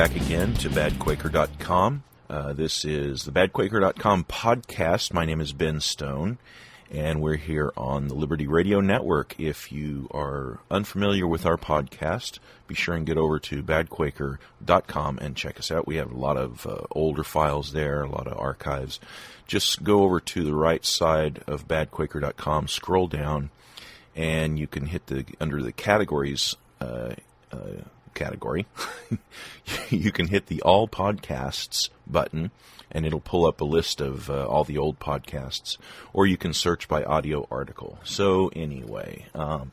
Back again to badquaker.com. Uh, this is the badquaker.com podcast. My name is Ben Stone, and we're here on the Liberty Radio Network. If you are unfamiliar with our podcast, be sure and get over to badquaker.com and check us out. We have a lot of uh, older files there, a lot of archives. Just go over to the right side of badquaker.com, scroll down, and you can hit the under the categories uh, uh, category. you can hit the All Podcasts button, and it'll pull up a list of uh, all the old podcasts, or you can search by audio article. So, anyway, um,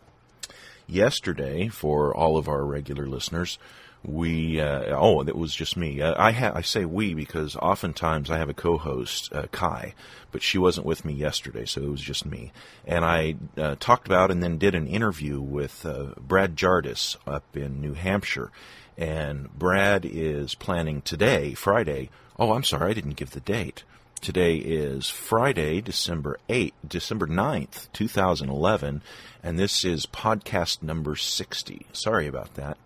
yesterday, for all of our regular listeners, we uh, oh that was just me uh, i ha- i say we because oftentimes i have a co-host uh, kai but she wasn't with me yesterday so it was just me and i uh, talked about and then did an interview with uh, brad jardis up in new hampshire and brad is planning today friday oh i'm sorry i didn't give the date Today is Friday, December 8th, December 9th, 2011, and this is podcast number 60. Sorry about that.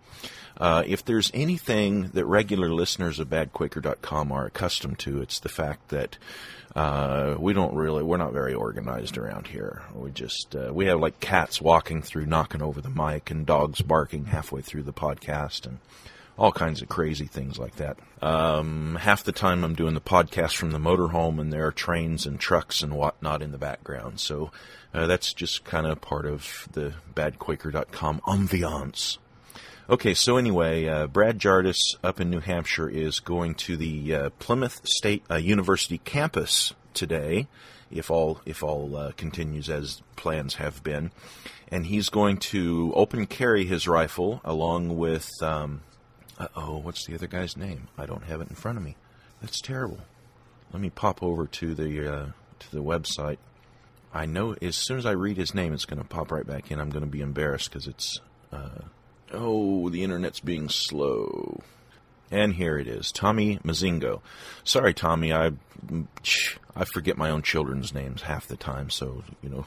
Uh, if there's anything that regular listeners of badquaker.com are accustomed to, it's the fact that uh, we don't really, we're not very organized around here. We just, uh, we have like cats walking through, knocking over the mic, and dogs barking halfway through the podcast, and all kinds of crazy things like that. Um, half the time I'm doing the podcast from the motorhome, and there are trains and trucks and whatnot in the background. So uh, that's just kind of part of the badquaker.com ambiance. Okay, so anyway, uh, Brad Jardis up in New Hampshire is going to the uh, Plymouth State uh, University campus today, if all if all uh, continues as plans have been, and he's going to open carry his rifle along with. Um, oh, what's the other guy's name? I don't have it in front of me. That's terrible. Let me pop over to the uh, to the website. I know as soon as I read his name, it's going to pop right back in. I'm going to be embarrassed because it's uh, Oh, the internet's being slow. And here it is, Tommy Mazingo. Sorry, Tommy, I I forget my own children's names half the time, so you know.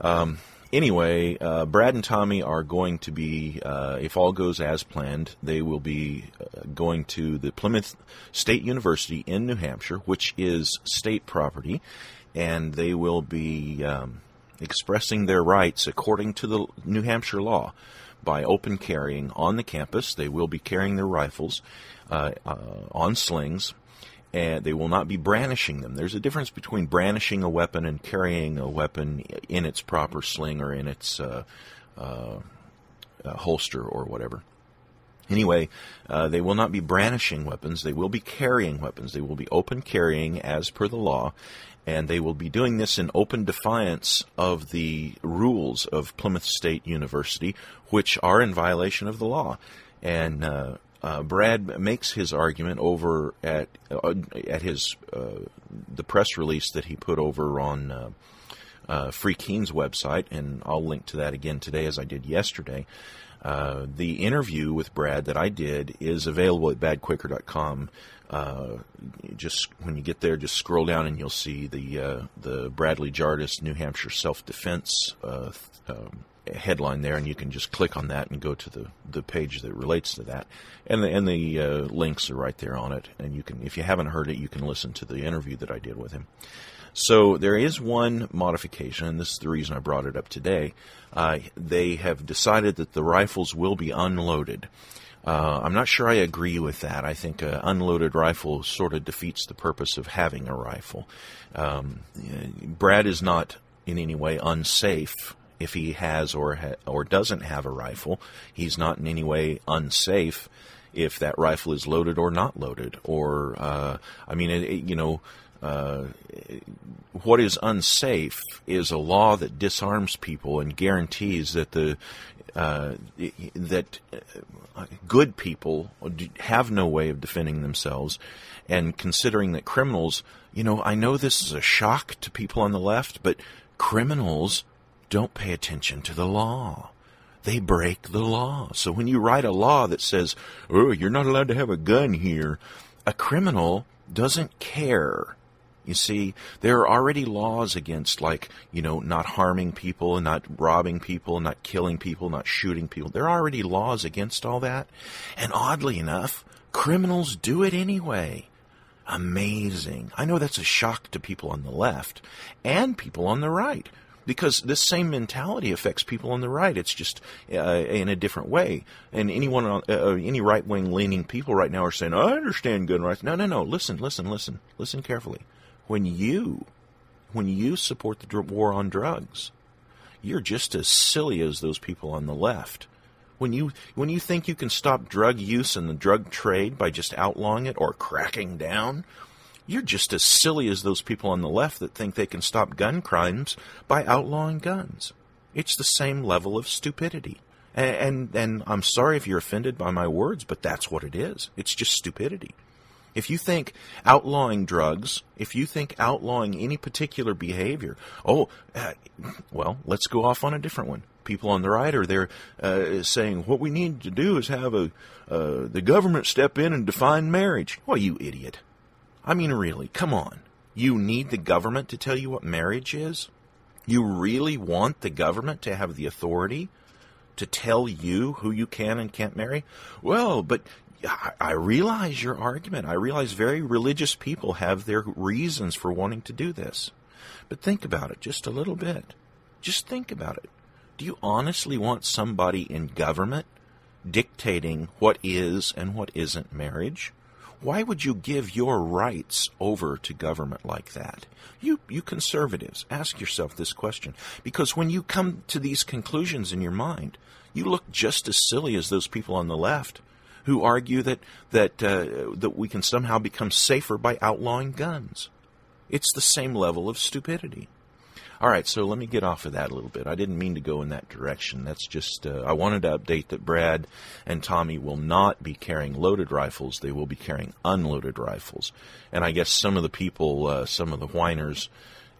Um, anyway, uh, Brad and Tommy are going to be, uh, if all goes as planned, they will be uh, going to the Plymouth State University in New Hampshire, which is state property, and they will be um, expressing their rights according to the New Hampshire law by open carrying on the campus. They will be carrying their rifles uh, uh, on slings, and they will not be brandishing them. There's a difference between brandishing a weapon and carrying a weapon in its proper sling or in its uh, uh, uh holster or whatever. Anyway, uh, they will not be brandishing weapons. They will be carrying weapons. They will be open carrying as per the law, and they will be doing this in open defiance of the rules of Plymouth State University, which are in violation of the law. And uh, uh, Brad makes his argument over at uh, at his uh, the press release that he put over on uh, Free Keene's website, and I'll link to that again today as I did yesterday. Uh, the interview with Brad that I did is available at badquaker.com. Uh, just when you get there, just scroll down and you'll see the uh, the Bradley Jardis New Hampshire Self Defense uh, um, headline there, and you can just click on that and go to the, the page that relates to that, and the and the uh, links are right there on it. And you can, if you haven't heard it, you can listen to the interview that I did with him. So there is one modification, and this is the reason I brought it up today. Uh, they have decided that the rifles will be unloaded. Uh, I'm not sure I agree with that. I think an unloaded rifle sort of defeats the purpose of having a rifle. Um, Brad is not in any way unsafe if he has or ha- or doesn't have a rifle. He's not in any way unsafe if that rifle is loaded or not loaded. Or uh, I mean, it, it, you know. Uh, what is unsafe is a law that disarms people and guarantees that the uh, that good people have no way of defending themselves, and considering that criminals, you know, I know this is a shock to people on the left, but criminals don't pay attention to the law. They break the law. So when you write a law that says, oh, you're not allowed to have a gun here, a criminal doesn't care You see, there are already laws against, like, you know, not harming people and not robbing people, not killing people, not shooting people. There are already laws against all that. And oddly enough, criminals do it anyway. Amazing. I know that's a shock to people on the left and people on the right because this same mentality affects people on the right. It's just uh, in a different way. And anyone, on, uh, any right wing leaning people right now are saying, "I understand gun rights." No, no, no. Listen, listen, listen, listen carefully when you when you support the war on drugs, you're just as silly as those people on the left. When you when you think you can stop drug use and the drug trade by just outlawing it or cracking down, you're just as silly as those people on the left that think they can stop gun crimes by outlawing guns. It's the same level of stupidity. And, and, and I'm sorry if you're offended by my words, but that's what it is. It's just stupidity. If you think outlawing drugs, if you think outlawing any particular behavior, oh, uh, well, let's go off on a different one. People on the right are there uh, saying what we need to do is have a uh, the government step in and define marriage. Well, you idiot! I mean, really, come on. You need the government to tell you what marriage is? You really want the government to have the authority to tell you who you can and can't marry? Well, but I realize your argument. I realize very religious people have their reasons for wanting to do this. But think about it just a little bit. Just think about it. Do you honestly want somebody in government dictating what is and what isn't marriage? Why would you give your rights over to government like that? You, you conservatives, ask yourself this question. Because when you come to these conclusions in your mind, you look just as silly as those people on the left who argue that that uh, that we can somehow become safer by outlawing guns. It's the same level of stupidity. All right, so let me get off of that a little bit. I didn't mean to go in that direction. That's just uh, I wanted to update that Brad and Tommy will not be carrying loaded rifles. They will be carrying unloaded rifles. And I guess some of the people, uh, some of the whiners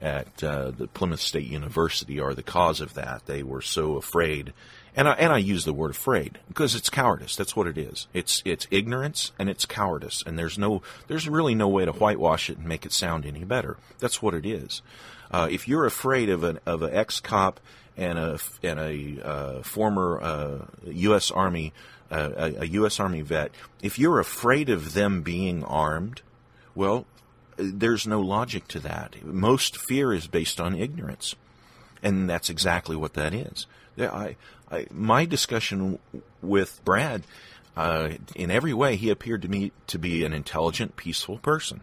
at uh, the Plymouth State University are the cause of that. They were so afraid and I, and I use the word afraid because it's cowardice. That's what it is. It's it's ignorance and it's cowardice. And there's no there's really no way to whitewash it and make it sound any better. That's what it is. Uh, if you're afraid of an of an ex cop and a and a uh, former uh, U.S. Army uh, a, a U.S. Army vet, if you're afraid of them being armed, well, there's no logic to that. Most fear is based on ignorance, and that's exactly what that is. I, I, my discussion with Brad, uh, in every way, he appeared to me to be an intelligent, peaceful person.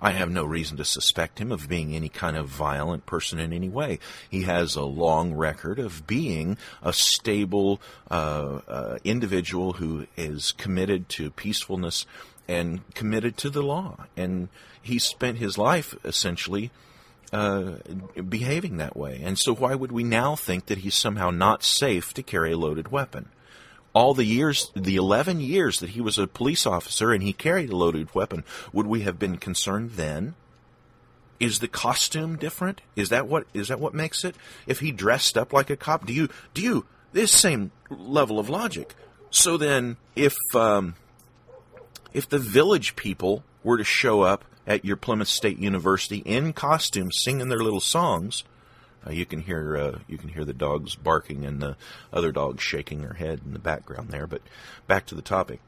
I have no reason to suspect him of being any kind of violent person in any way. He has a long record of being a stable uh, uh, individual who is committed to peacefulness and committed to the law. And he spent his life essentially uh, behaving that way. And so, why would we now think that he's somehow not safe to carry a loaded weapon? All the years, the 11 years that he was a police officer and he carried a loaded weapon, would we have been concerned then? Is the costume different? Is that what is that what makes it? If he dressed up like a cop, do you do you this same level of logic? So then, if um, if the village people were to show up at your Plymouth State University in costume, singing their little songs. Uh, you can hear uh, you can hear the dogs barking and the other dogs shaking their head in the background there. But back to the topic.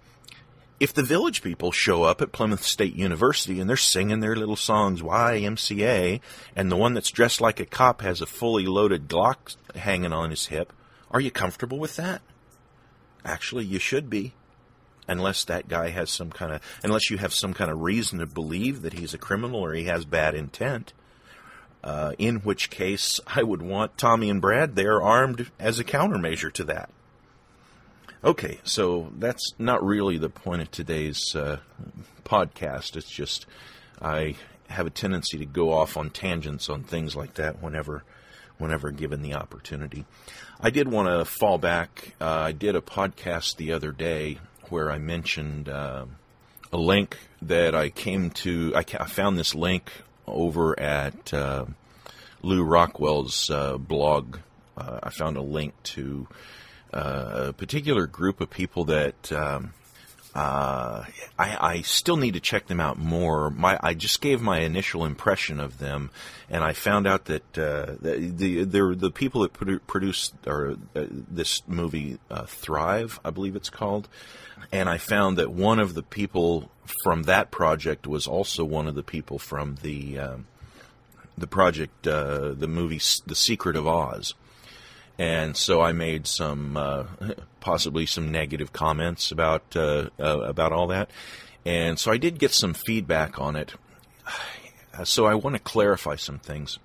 If the village people show up at Plymouth State University and they're singing their little songs YMCA, and the one that's dressed like a cop has a fully loaded Glock hanging on his hip, are you comfortable with that? Actually, you should be unless that guy has some kind of unless you have some kind of reason to believe that he's a criminal or he has bad intent. Uh, in which case, I would want Tommy and Brad there armed as a countermeasure to that. Okay, so that's not really the point of today's uh, podcast. It's just I have a tendency to go off on tangents on things like that whenever whenever given the opportunity. I did want to fall back. Uh, I did a podcast the other day where I mentioned uh, a link that I came to. I, I found this link over at uh, Lew Rockwell's uh, blog. Uh, I found a link to uh, a particular group of people that um, uh, I, I, still need to check them out more. My, I just gave my initial impression of them, and I found out that uh, the, the the people that produ- produced or uh, this movie uh, Thrive, I believe it's called, and I found that one of the people from that project was also one of the people from the um, the project, uh, the movie The Secret of Oz and so I made some uh, possibly some negative comments about uh, uh, about all that, and so I did get some feedback on it. So I want to clarify some things.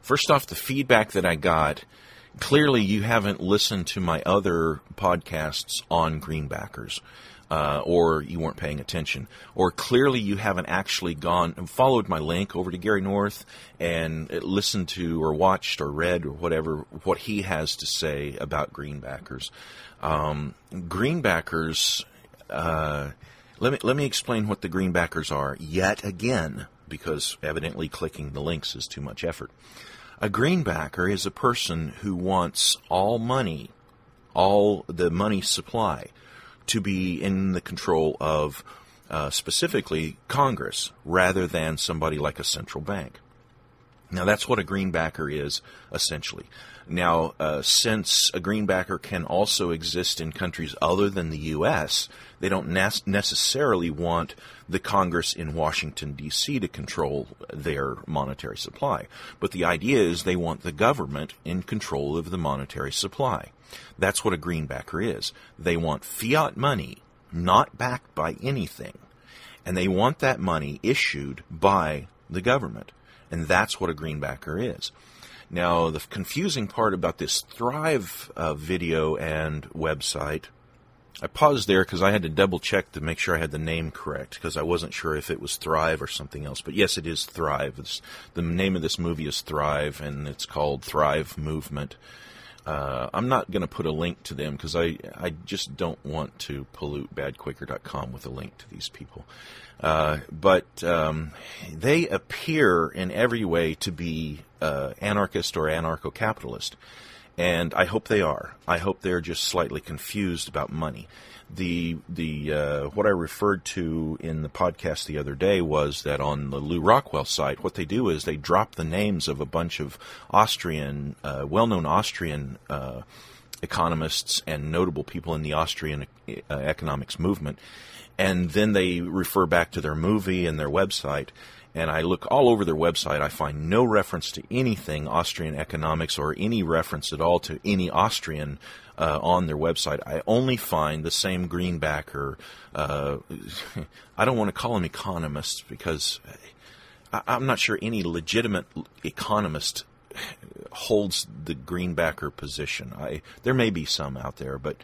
First off, the feedback that I got. Clearly, you haven't listened to my other podcasts on greenbackers uh, or you weren't paying attention, or clearly you haven't actually gone and followed my link over to Gary North and listened to or watched or read or whatever what he has to say about greenbackers. Um, greenbackers. Uh, let me let me explain what the greenbackers are yet again, because evidently clicking the links is too much effort. A greenbacker is a person who wants all money, all the money supply to be in the control of uh, specifically Congress rather than somebody like a central bank. Now, that's what a greenbacker is essentially. Now, uh, since a greenbacker can also exist in countries other than the U.S., they don't ne- necessarily want the Congress in Washington, D.C. to control their monetary supply. But the idea is they want the government in control of the monetary supply. That's what a greenbacker is. They want fiat money, not backed by anything. And they want that money issued by the government. And that's what a greenbacker is. Now, the confusing part about this Thrive uh, video and website, I paused there because I had to double check to make sure I had the name correct because I wasn't sure if it was Thrive or something else. But yes, it is Thrive. It's, the name of this movie is Thrive, and it's called Thrive Movement. Uh, I'm not going to put a link to them because I, I just don't want to pollute badquaker.com with a link to these people. Uh, but um, they appear in every way to be uh, anarchist or anarcho capitalist. And I hope they are. I hope they're just slightly confused about money the the uh, what I referred to in the podcast the other day was that on the Lew Rockwell site, what they do is they drop the names of a bunch of Austrian, uh, well-known Austrian uh, economists and notable people in the Austrian uh, economics movement, and then they refer back to their movie and their website. And I look all over their website. I find no reference to anything Austrian economics or any reference at all to any Austrian uh, on their website. I only find the same greenbacker. Uh, I don't want to call them economists because I, I'm not sure any legitimate economist holds the greenbacker position. I there may be some out there, but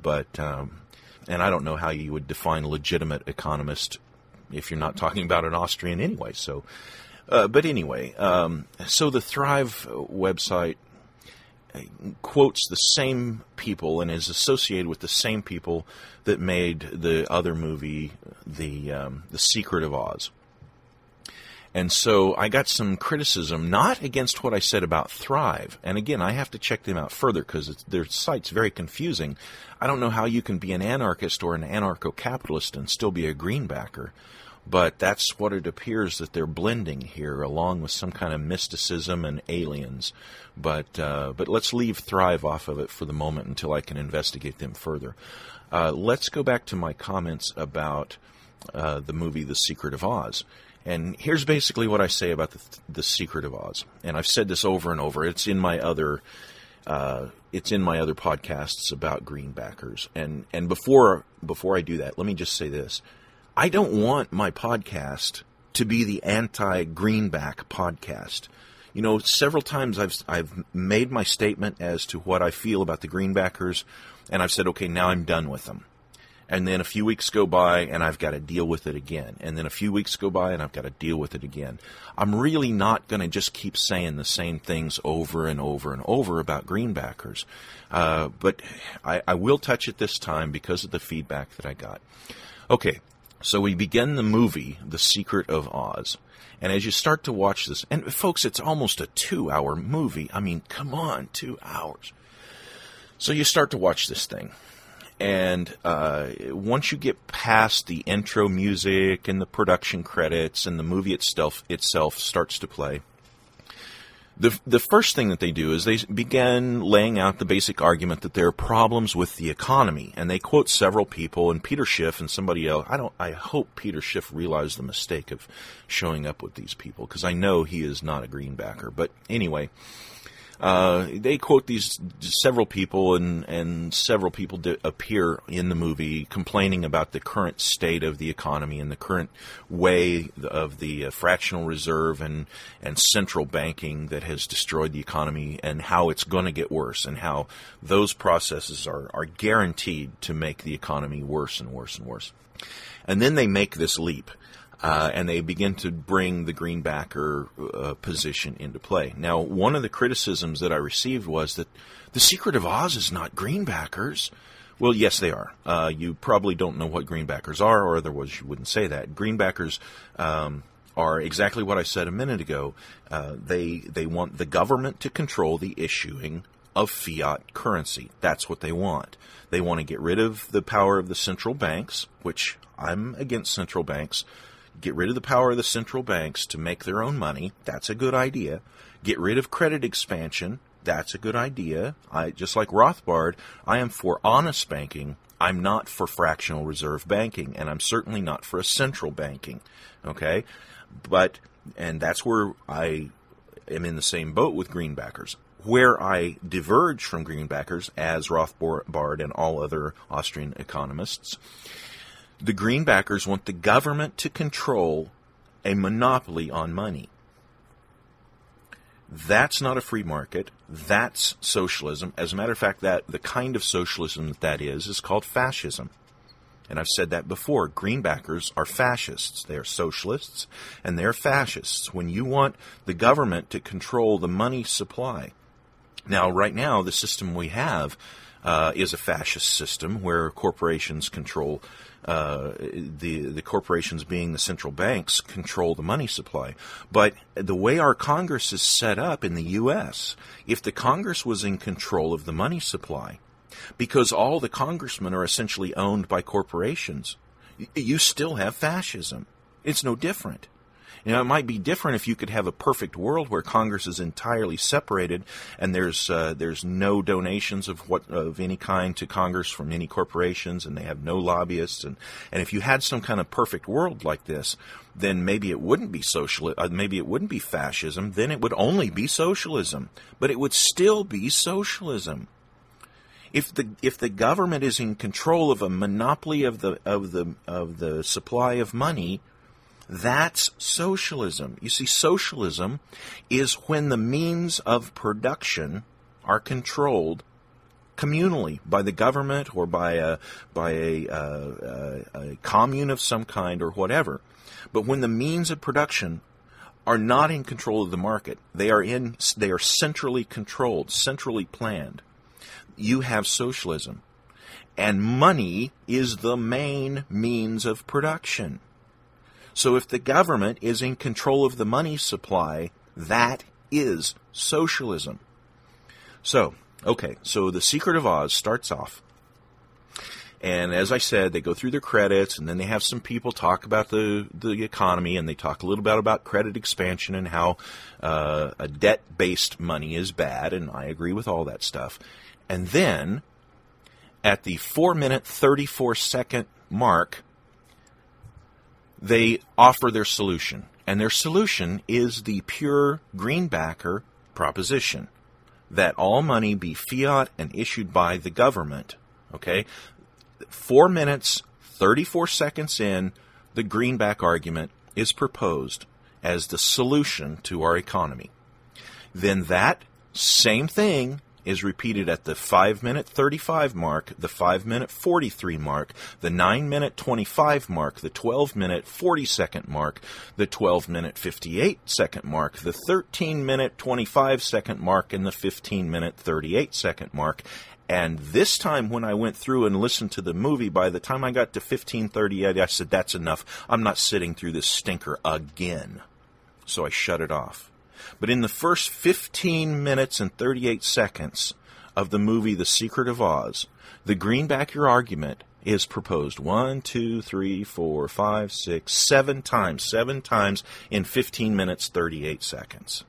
but um, and I don't know how you would define legitimate economist if you're not talking about an Austrian anyway. So, uh, but anyway, um, so the Thrive website quotes the same people and is associated with the same people that made the other movie, the um, the Secret of Oz. And so I got some criticism, not against what I said about Thrive. And again, I have to check them out further because their site's very confusing. I don't know how you can be an anarchist or an anarcho capitalist and still be a greenbacker but that's what it appears that they're blending here, along with some kind of mysticism and aliens. But uh, but let's leave Thrive off of it for the moment until I can investigate them further. Uh, let's go back to my comments about uh, the movie The Secret of Oz. And here's basically what I say about the, the Secret of Oz. And I've said this over and over. It's in my other uh, it's in my other podcasts about greenbackers. And and before before I do that, let me just say this. I don't want my podcast to be the anti greenback podcast. You know, several times I've I've made my statement as to what I feel about the greenbackers, and I've said, okay, now I'm done with them. And then a few weeks go by, and I've got to deal with it again. And then a few weeks go by, and I've got to deal with it again. I'm really not going to just keep saying the same things over and over and over about greenbackers. Uh, but I, I will touch it this time because of the feedback that I got. Okay, so we begin the movie, The Secret of Oz. And as you start to watch this, and folks, it's almost a two hour movie. I mean, come on, two hours. So you start to watch this thing. and uh, once you get past the intro music and the production credits and the movie itself itself starts to play, the the first thing that they do is they begin laying out the basic argument that there are problems with the economy, and they quote several people and Peter Schiff and somebody else. I don't. I hope Peter Schiff realized the mistake of showing up with these people because I know he is not a greenbacker. But anyway, uh, they quote these several people, and and several people appear in the movie complaining about the current state of the economy and the current way of the uh, fractional reserve and and central banking that has destroyed the economy, and how it's going to get worse, and how those processes are are guaranteed to make the economy worse and worse and worse. And then they make this leap uh, and they begin to bring the greenbacker uh, position into play. Now, one of the criticisms that I received was that the secret of Oz is not greenbackers. Well, yes, they are. Uh, you probably don't know what greenbackers are, or otherwise you wouldn't say that. Greenbackers um, are exactly what I said a minute ago. Uh, they they want the government to control the issuing of fiat currency. That's what they want. They want to get rid of the power of the central banks, which I'm against central banks. Get rid of the power of the central banks to make their own money. That's a good idea. Get rid of credit expansion. That's a good idea. I just like Rothbard, I am for honest banking. I'm not for fractional reserve banking, and I'm certainly not for a central banking. Okay? But and that's where I am in the same boat with greenbackers. Where I diverge from greenbackers, as Rothbard and all other Austrian economists, the greenbackers want the government to control a monopoly on money. That's not a free market. That's socialism. As a matter of fact, that the kind of socialism that that is is called fascism. And I've said that before. Greenbackers are fascists. They are socialists and they're fascists. When you want the government to control the money supply. Now, right now, the system we have uh, is a fascist system where corporations control uh, the the corporations being the central banks control the money supply. But the way our Congress is set up in the U.S., if the Congress was in control of the money supply, because all the congressmen are essentially owned by corporations, you still have fascism. It's no different. You know, it might be different if you could have a perfect world where Congress is entirely separated and there's uh, there's no donations of what of any kind to Congress from any corporations and they have no lobbyists and and if you had some kind of perfect world like this, then maybe it wouldn't be social, uh, maybe it wouldn't be fascism. Then it would only be socialism, but it would still be socialism if the if the government is in control of a monopoly of the of the of the supply of money, that's socialism. You see, socialism is when the means of production are controlled communally by the government or by a by a, uh, a, commune of some kind or whatever. But when the means of production are not in control of the market, they are in they are centrally controlled, centrally planned. You have socialism, and money is the main means of production. So if the government is in control of the money supply, that is socialism. So, okay, so the Secret of Oz starts off. And as I said, they go through their credits, and then they have some people talk about the, the economy, and they talk a little bit about credit expansion and how uh, a debt based money is bad, and I agree with all that stuff. And then, at the 4 minute 34 second mark, they offer their solution. And their solution is the pure greenbacker proposition that all money be fiat and issued by the government. Okay? Four minutes, 34 seconds in, the greenback argument is proposed as the solution to our economy. Then that same thing is repeated at the 5 minute 35 mark, the 5 minute 43 mark, the 9 minute 25 mark, the 12 minute 40 second mark, the 12 minute 58 second mark, the 13 minute 25 second mark, and the 15 minute 38 second mark. And this time, when I went through and listened to the movie, by the time I got to 1538, I said, That's enough. I'm not sitting through this stinker again. So I shut it off. But in the first 15 minutes and 38 seconds of the movie The Secret of Oz, the greenbacker argument is proposed one, two, three, four, five, six, seven times, seven times in 15 minutes, 38 seconds.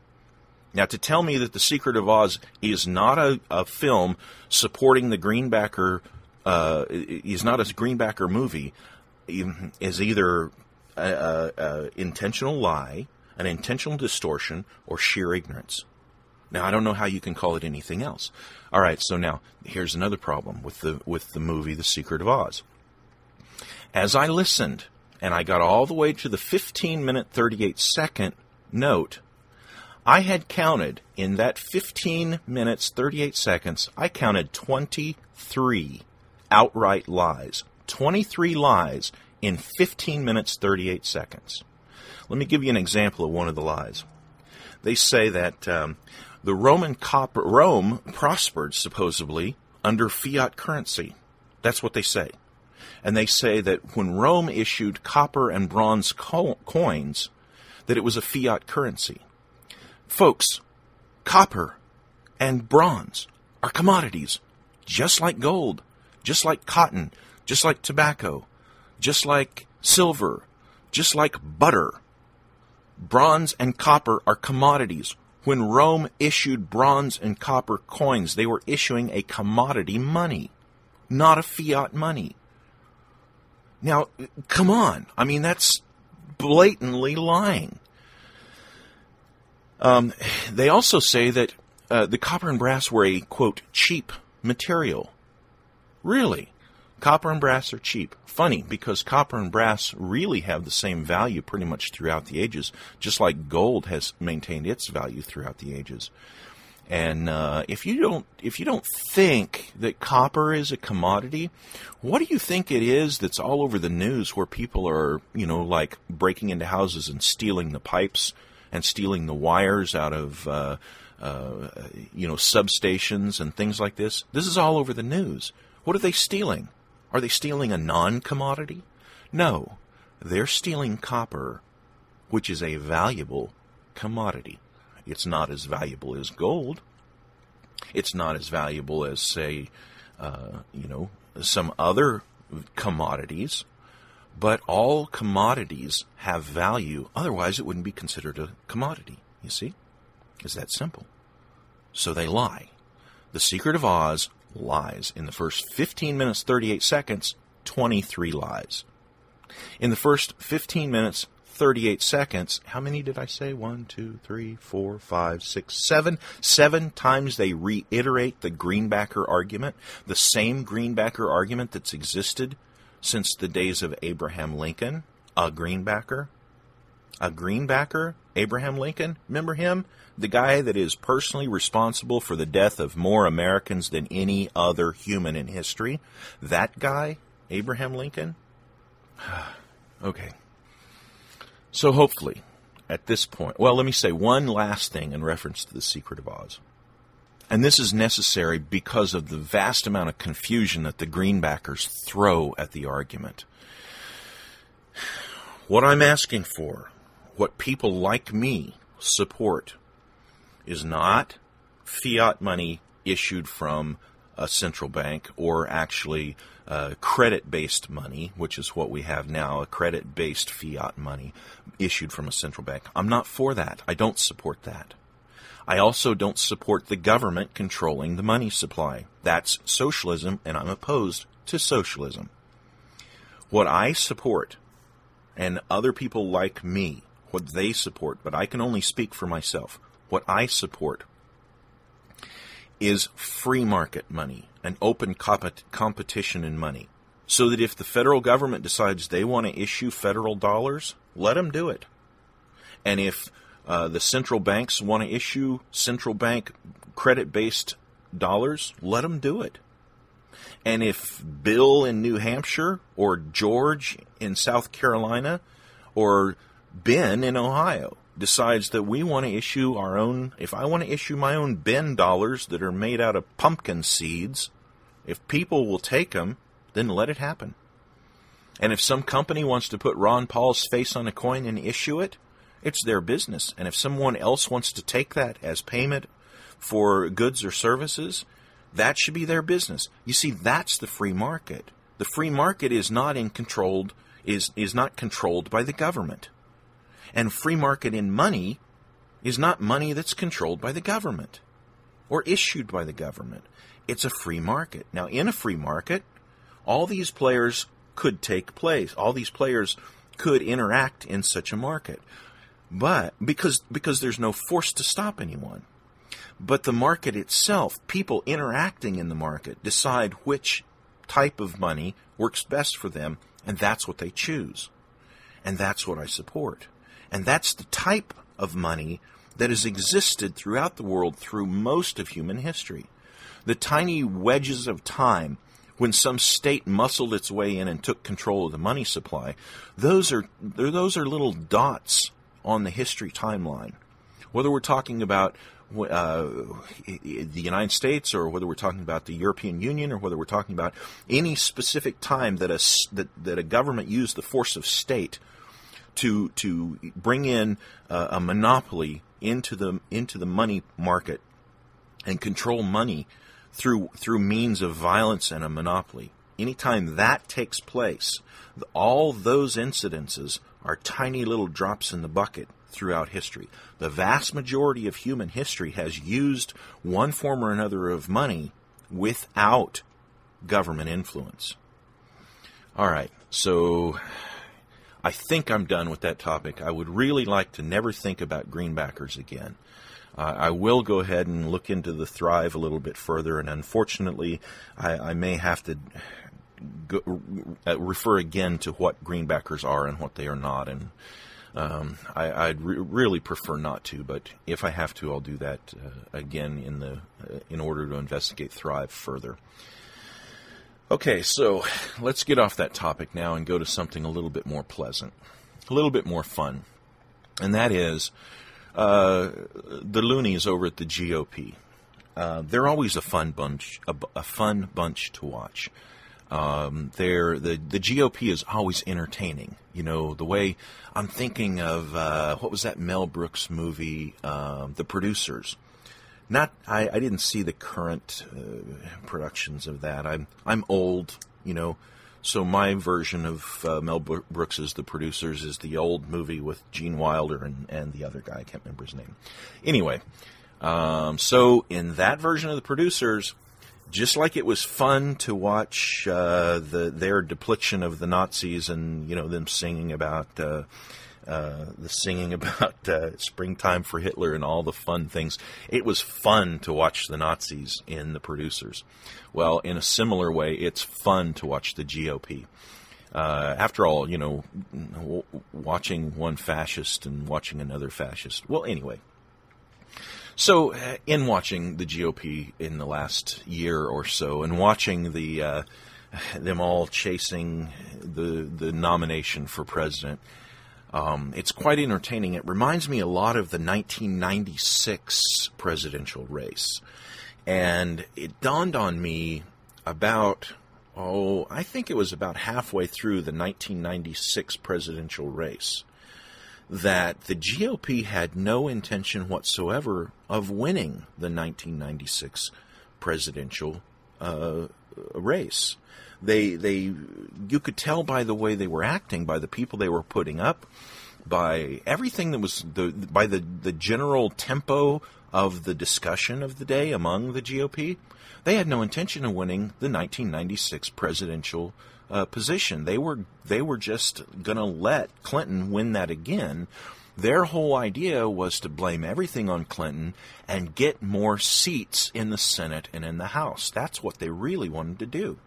Now, to tell me that The Secret of Oz is not a, a film supporting the greenbacker, uh, is not a greenbacker movie, is either a, intentional lie, an intentional distortion, or sheer ignorance. Now I don't know how you can call it anything else. All right, so now here's another problem with the with the movie The Secret of Oz. As I listened and I got all the way to the 15 minute 38 second note, I had counted in that 15 minutes 38 seconds, I counted 23 outright lies. 23 lies in 15 minutes 38 seconds. Let me give you an example of one of the lies. They say that um, the Roman copper Rome prospered supposedly under fiat currency. That's what they say. And they say that when Rome issued copper and bronze co- coins, that it was a fiat currency. Folks, copper and bronze are commodities, just like gold, just like cotton, just like tobacco, just like silver, just like butter. Bronze and copper are commodities. When Rome issued bronze and copper coins, they were issuing a commodity money, not a fiat money. Now, come on. I mean, that's blatantly lying. Um, they also say that uh, the copper and brass were a, quote, cheap material. Really? Copper and brass are cheap. Funny, because copper and brass really have the same value pretty much throughout the ages, just like gold has maintained its value throughout the ages. And uh, if you don't if you don't think that copper is a commodity, what do you think it is that's all over the news where people are you know like breaking into houses and stealing the pipes and stealing the wires out of uh, uh, you know substations and things like this? This is all over the news. What are they stealing? Are they stealing a non commodity? No, they're stealing copper, which is a valuable commodity. It's not as valuable as gold. It's not as valuable as, say, uh, you know, some other commodities. But all commodities have value. Otherwise, it wouldn't be considered a commodity. You see? It's that simple. So they lie. The Secret of Oz lies. In the first 15 minutes, 38 seconds, 23 lies. In the first 15 minutes, 38 seconds, how many did I say? One, two, three, four, five, six, seven. Seven times they reiterate the Greenbacker argument, the same Greenbacker argument that's existed since the days of Abraham Lincoln, a Greenbacker. A Greenbacker, Abraham Lincoln, remember him? The guy that is personally responsible for the death of more Americans than any other human in history, that guy, Abraham Lincoln? okay. So hopefully, at this point, well, let me say one last thing in reference to the Secret of Oz. And this is necessary because of the vast amount of confusion that the greenbackers throw at the argument. What I'm asking for, what people like me support, is not fiat money issued from a central bank or actually uh, credit based money, which is what we have now, a credit based fiat money issued from a central bank. I'm not for that. I don't support that. I also don't support the government controlling the money supply. That's socialism, and I'm opposed to socialism. What I support, and other people like me, what they support, but I can only speak for myself what I support is free market money, an open comp- competition in money. So that if the federal government decides they want to issue federal dollars, let them do it. And if uh, the central banks want to issue central bank credit based dollars, let them do it. And if Bill in New Hampshire or George in South Carolina or Ben in Ohio decides that we want to issue our own, if I want to issue my own Ben dollars that are made out of pumpkin seeds, if people will take them, then let it happen. And if some company wants to put Ron Paul's face on a coin and issue it, it's their business. And if someone else wants to take that as payment for goods or services, That should be their business. You see, that's the free market. The free market is not in controlled is is not controlled by the government. And free market in money is not money that's controlled by the government or issued by the government. It's a free market. Now, in a free market, all these players could take place. All these players could interact in such a market. But because because there's no force to stop anyone. But the market itself, people interacting in the market decide which type of money works best for them, and that's what they choose. And that's what I support. And that's the type of money that has existed throughout the world through most of human history. The tiny wedges of time when some state muscled its way in and took control of the money supply, those are those are little dots on the history timeline. Whether we're talking about uh, the United States, or whether we're talking about the European Union, or whether we're talking about any specific time that a that, that a government used the force of state to to bring in uh, a monopoly into the into the money market and control money through through means of violence and a monopoly. Anytime that takes place, all those incidences are tiny little drops in the bucket throughout history. The vast majority of human history has used one form or another of money without government influence. All right, so I think I'm done with that topic. I would really like to never think about greenbackers again. Uh, I will go ahead and look into the Thrive a little bit further, and unfortunately, I, I may have to go, uh, refer again to what greenbackers are and what they are not. And um, I, would re- really prefer not to, but if I have to, I'll do that uh, again in the uh, in order to investigate Thrive further. Okay, so let's get off that topic now and go to something a little bit more pleasant, a little bit more fun, and that is uh, the loonies over at the GOP. Uh, they're always a fun bunch, a, a fun bunch to watch. Um, they're, the the GOP is always entertaining. You know the way I'm thinking of uh, what was that Mel Brooks movie, uh, The Producers not I, I didn't see the current uh, productions of that. I'm I'm old, you know, so my version of uh, Mel Brooks's The Producers is the old movie with Gene Wilder and and the other guy. I can't remember his name. Anyway, um, so in that version of The Producers. Just like it was fun to watch uh, the their depiction of the Nazis and you know them singing about uh, uh, the singing about uh, springtime for Hitler and all the fun things. It was fun to watch the Nazis in the producers. Well, in a similar way, it's fun to watch the GOP. Uh, after all, you know, watching one fascist and watching another fascist. Well, anyway. So, uh, in watching the GOP in the last year or so, and watching the uh, them all chasing the the nomination for president, um, it's quite entertaining. It reminds me a lot of the 1996 presidential race. And it dawned on me about, oh, I think it was about halfway through the 1996 presidential race that the GOP had no intention whatsoever of winning the 1996 presidential uh, race. They they you could tell by the way they were acting, by the people they were putting up, by everything that was the by the the general tempo of the discussion of the day among the GOP. They had no intention of winning the 1996 presidential uh, position. They were they were just going to let Clinton win that again. Their whole idea was to blame everything on Clinton and get more seats in the Senate and in the House. That's what they really wanted to do.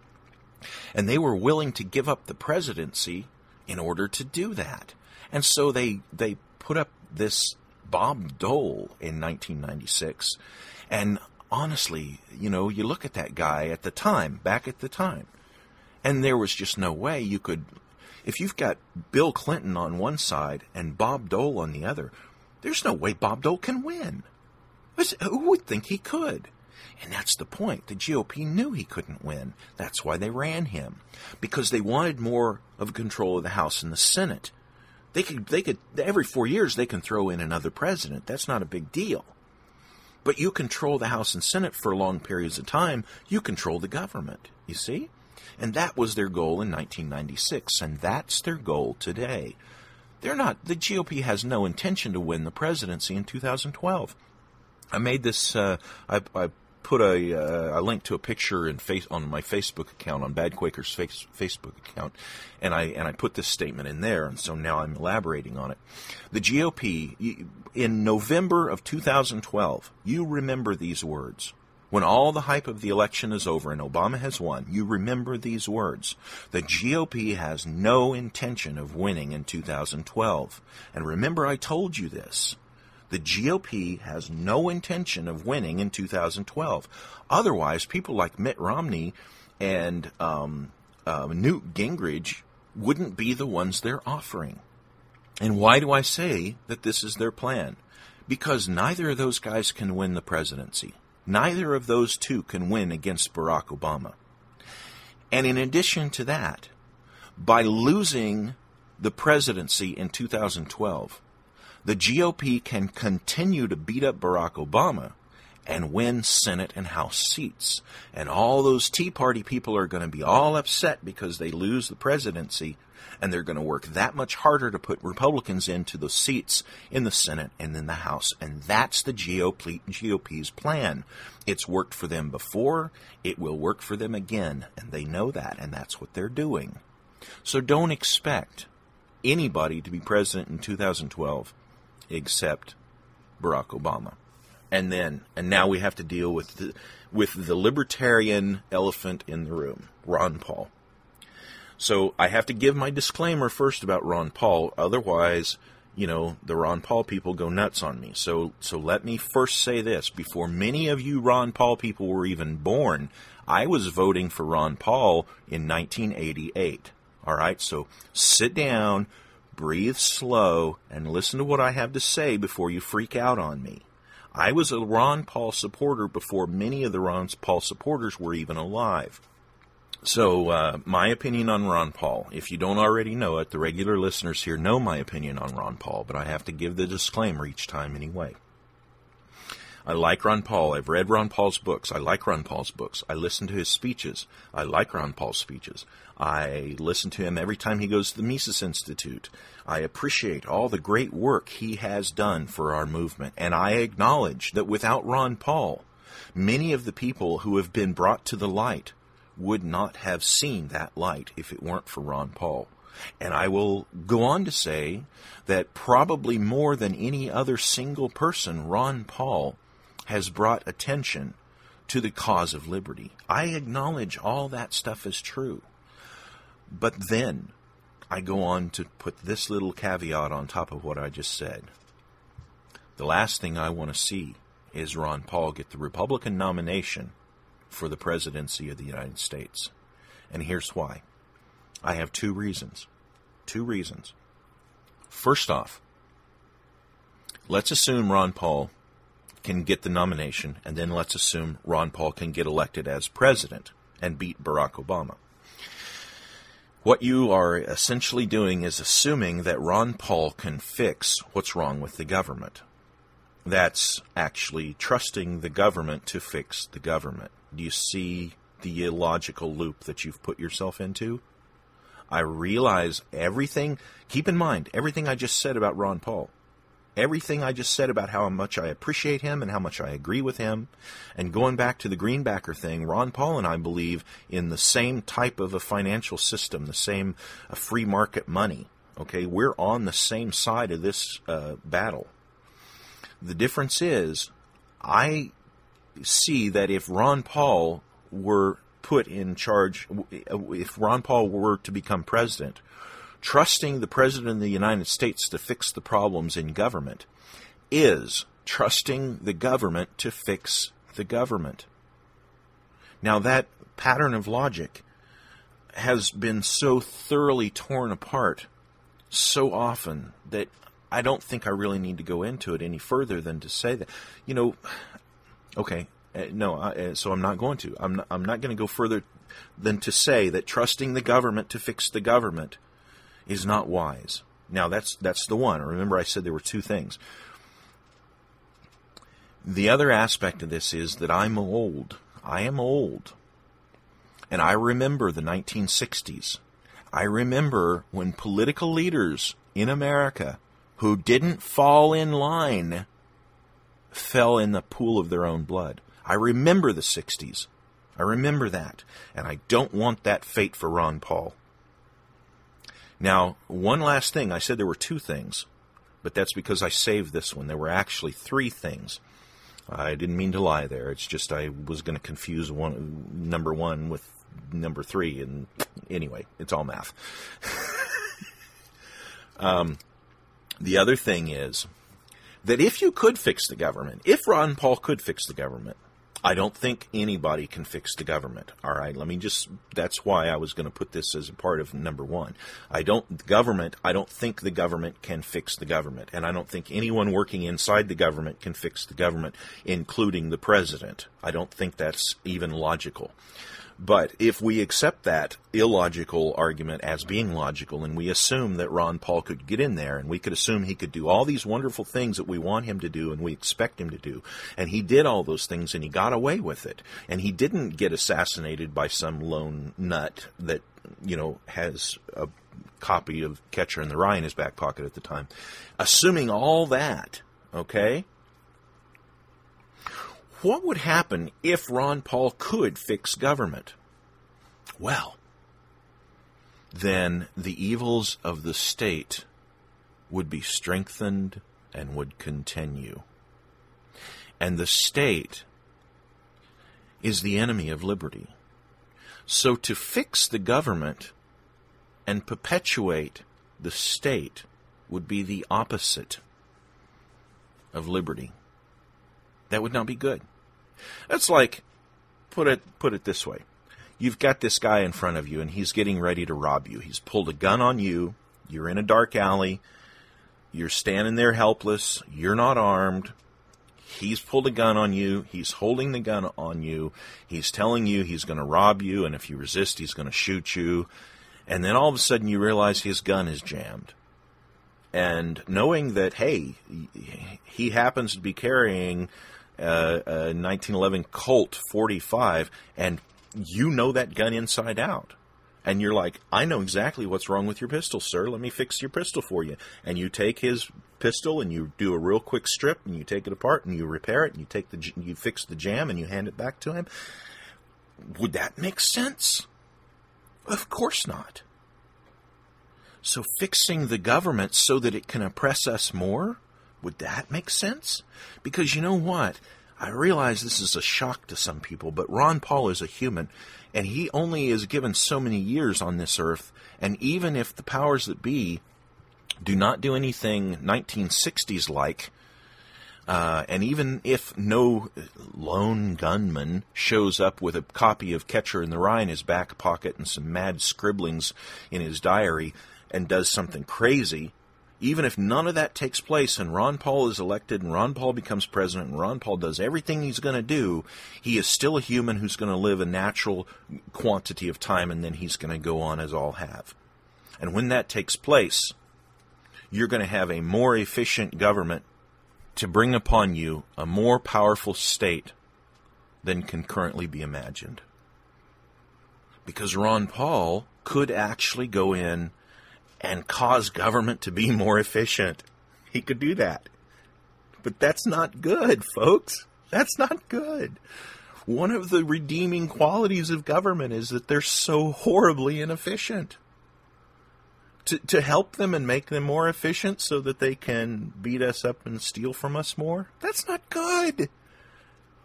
And they were willing to give up the presidency in order to do that. And so they, they put up this Bob Dole in 1996. And honestly, you know, you look at that guy at the time, back at the time, and there was just no way you could. If you've got Bill Clinton on one side and Bob Dole on the other, there's no way Bob Dole can win. Who would think he could? And that's the point. The GOP knew he couldn't win. That's why they ran him. Because they wanted more of control of the House and the Senate. They could, they could, every four years they can throw in another president. That's not a big deal. But you control the House and Senate for long periods of time. You control the government, you see? And that was their goal in 1996, and that's their goal today. They're not, the GOP has no intention to win the presidency in 2012. I made this, uh, I, I put a, uh, a link to a picture in face on my Facebook account on Bad Quaker's face, Facebook account, and I and I put this statement in there, and so now I'm elaborating on it. The GOP in November of 2012, you remember these words. When all the hype of the election is over and Obama has won, you remember these words. The GOP has no intention of winning in 2012. And remember, I told you this. The GOP has no intention of winning in 2012. Otherwise, people like Mitt Romney and um, uh, Newt Gingrich wouldn't be the ones they're offering. And why do I say that this is their plan? Because neither of those guys can win the presidency. Neither of those two can win against Barack Obama. And in addition to that, by losing the presidency in 2012, the GOP can continue to beat up Barack Obama and win Senate and House seats. And all those Tea Party people are going to be all upset because they lose the presidency, and they're going to work that much harder to put Republicans into the seats in the Senate and in the House. And that's the GOP, GOP's plan. It's worked for them before, it will work for them again, and they know that, and that's what they're doing. So don't expect anybody to be president in 2012 except Barack Obama. And then, and now we have to deal with the, with the libertarian elephant in the room, Ron Paul. So I have to give my disclaimer first about Ron Paul, otherwise, you know, the Ron Paul people go nuts on me. So, so let me first say this: before many of you Ron Paul people were even born, I was voting for Ron Paul in 1988. All right, so sit down, breathe slow, and listen to what I have to say before you freak out on me. I was a Ron Paul supporter before many of the Ron Paul supporters were even alive. So, uh, my opinion on Ron Paul. If you don't already know it, the regular listeners here know my opinion on Ron Paul, but I have to give the disclaimer each time anyway. I like Ron Paul. I've read Ron Paul's books. I like Ron Paul's books. I listen to his speeches. I like Ron Paul's speeches. I listen to him every time he goes to the Mises Institute. I appreciate all the great work he has done for our movement. And I acknowledge that without Ron Paul, many of the people who have been brought to the light would not have seen that light if it weren't for Ron Paul. And I will go on to say that probably more than any other single person, Ron Paul has brought attention to the cause of liberty. I acknowledge all that stuff is true. But then I go on to put this little caveat on top of what I just said. The last thing I want to see is Ron Paul get the Republican nomination for the presidency of the United States. And here's why. I have two reasons. Two reasons. First off, let's assume Ron Paul can get the nomination, and then let's assume Ron Paul can get elected as president and beat Barack Obama. What you are essentially doing is assuming that Ron Paul can fix what's wrong with the government. That's actually trusting the government to fix the government. Do you see the illogical loop that you've put yourself into? I realize everything, keep in mind, everything I just said about Ron Paul everything I just said about how much I appreciate him and how much I agree with him. And going back to the Greenbacker thing, Ron Paul and I believe in the same type of a financial system, the same uh, free market money. Okay, we're on the same side of this uh, battle. The difference is, I see that if Ron Paul were put in charge, if Ron Paul were to become president, trusting the President of the United States to fix the problems in government is trusting the government to fix the government. Now, that pattern of logic has been so thoroughly torn apart so often that I don't think I really need to go into it any further than to say that, you know, okay, uh, no, I, uh, so I'm not going to. I'm not, I'm not going to go further than to say that trusting the government to fix the government is not wise. Now that's that's the one. Remember I said there were two things. The other aspect of this is that I'm old. I am old. And I remember the 1960s. I remember when political leaders in America who didn't fall in line fell in the pool of their own blood. I remember the 60s. I remember that. And I don't want that fate for Ron Paul. Now, one last thing. I said there were two things, but that's because I saved this one. There were actually three things. I didn't mean to lie there. It's just I was going to confuse one number one with number three, and anyway, it's all math. um, the other thing is that if you could fix the government, if Ron Paul could fix the government, I don't think anybody can fix the government. All right, let me just. That's why I was going to put this as a part of number one. I don't government. I don't think the government can fix the government, and I don't think anyone working inside the government can fix the government, including the president. I don't think that's even logical. But if we accept that illogical argument as being logical and we assume that Ron Paul could get in there and we could assume he could do all these wonderful things that we want him to do and we expect him to do, and he did all those things and he got away with it, and he didn't get assassinated by some lone nut that, you know, has a copy of Catcher in the Rye in his back pocket at the time. Assuming all that, okay? What would happen if Ron Paul could fix government? Well, then the evils of the state would be strengthened and would continue. And the state is the enemy of liberty. So to fix the government and perpetuate the state would be the opposite of liberty. That would not be good. That's like put it put it this way. You've got this guy in front of you and he's getting ready to rob you. He's pulled a gun on you. You're in a dark alley. You're standing there helpless. You're not armed. He's pulled a gun on you. He's holding the gun on you. He's telling you he's going to rob you, and if you resist, he's going to shoot you. And then all of a sudden, you realize his gun is jammed. And knowing that, hey, he happens to be carrying uh, a 1911 Colt 45, and you know that gun inside out. And you're like, I know exactly what's wrong with your pistol, sir. Let me fix your pistol for you. And you take his pistol and you do a real quick strip and you take it apart and you repair it and you take the you fix the jam and you hand it back to him. Would that make sense? Of course not. So fixing the government so that it can oppress us more would that make sense? Because you know what? I realize this is a shock to some people, but Ron Paul is a human, and he only is given so many years on this earth, and even if the powers that be do not do anything 1960s like, uh, and even if no lone gunman shows up with a copy of Catcher in the Rye in his back pocket and some mad scribblings in his diary and does something crazy, even if none of that takes place and Ron Paul is elected and Ron Paul becomes president and Ron Paul does everything he's going to do, he is still a human who's going to live a natural quantity of time and then he's going to go on as all have. And when that takes place, you're going to have a more efficient government to bring upon you a more powerful state than can currently be imagined. Because Ron Paul could actually go in and cause government to be more efficient. He could do that. But that's not good, folks. That's not good. One of the redeeming qualities of government is that they're so horribly inefficient. To, to help them and make them more efficient so that they can beat us up and steal from us more, that's not good.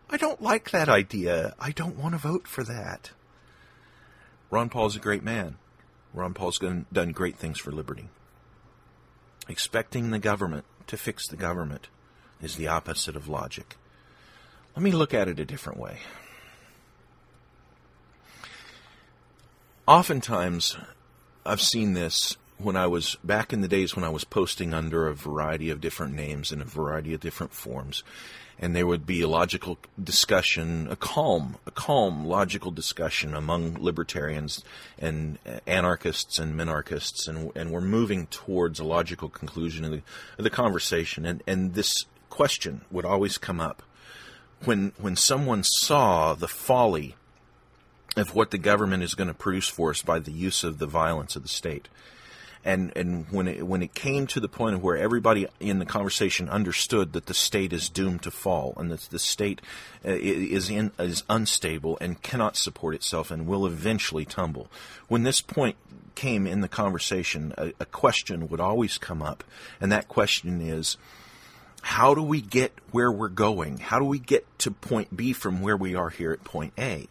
I don't like that idea. I don't want to vote for that. Ron Paul's a great man. Ron Paul's done great things for liberty. Expecting the government to fix the government is the opposite of logic. Let me look at it a different way. Oftentimes, I've seen this when I was back in the days when I was posting under a variety of different names in a variety of different forms and there would be a logical discussion, a calm, a calm logical discussion among libertarians and anarchists and minarchists, and and we're moving towards a logical conclusion of the, of the conversation. And and this question would always come up: when when someone saw the folly of what the government is going to produce for us by the use of the violence of the state. And and when it when it came to the point of where everybody in the conversation understood that the state is doomed to fall and that the state uh, is in is unstable and cannot support itself and will eventually tumble. When this point came in the conversation, a, a question would always come up, and that question is how do we get where we're going? How do we get to point B from where we are here at point A?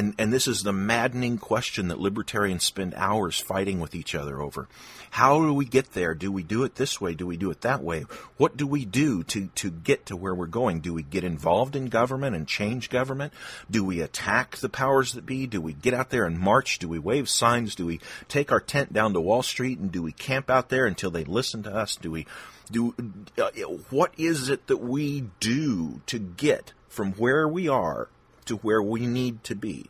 And, and this is the maddening question that libertarians spend hours fighting with each other over. How do we get there? Do we do it this way? Do we do it that way? What do we do to, to get to where we're going? Do we get involved in government and change government? Do we attack the powers that be? Do we get out there and march? Do we wave signs? Do we take our tent down to Wall Street and do we camp out there until they listen to us? Do we do uh, what is it that we do to get from where we are to where we need to be.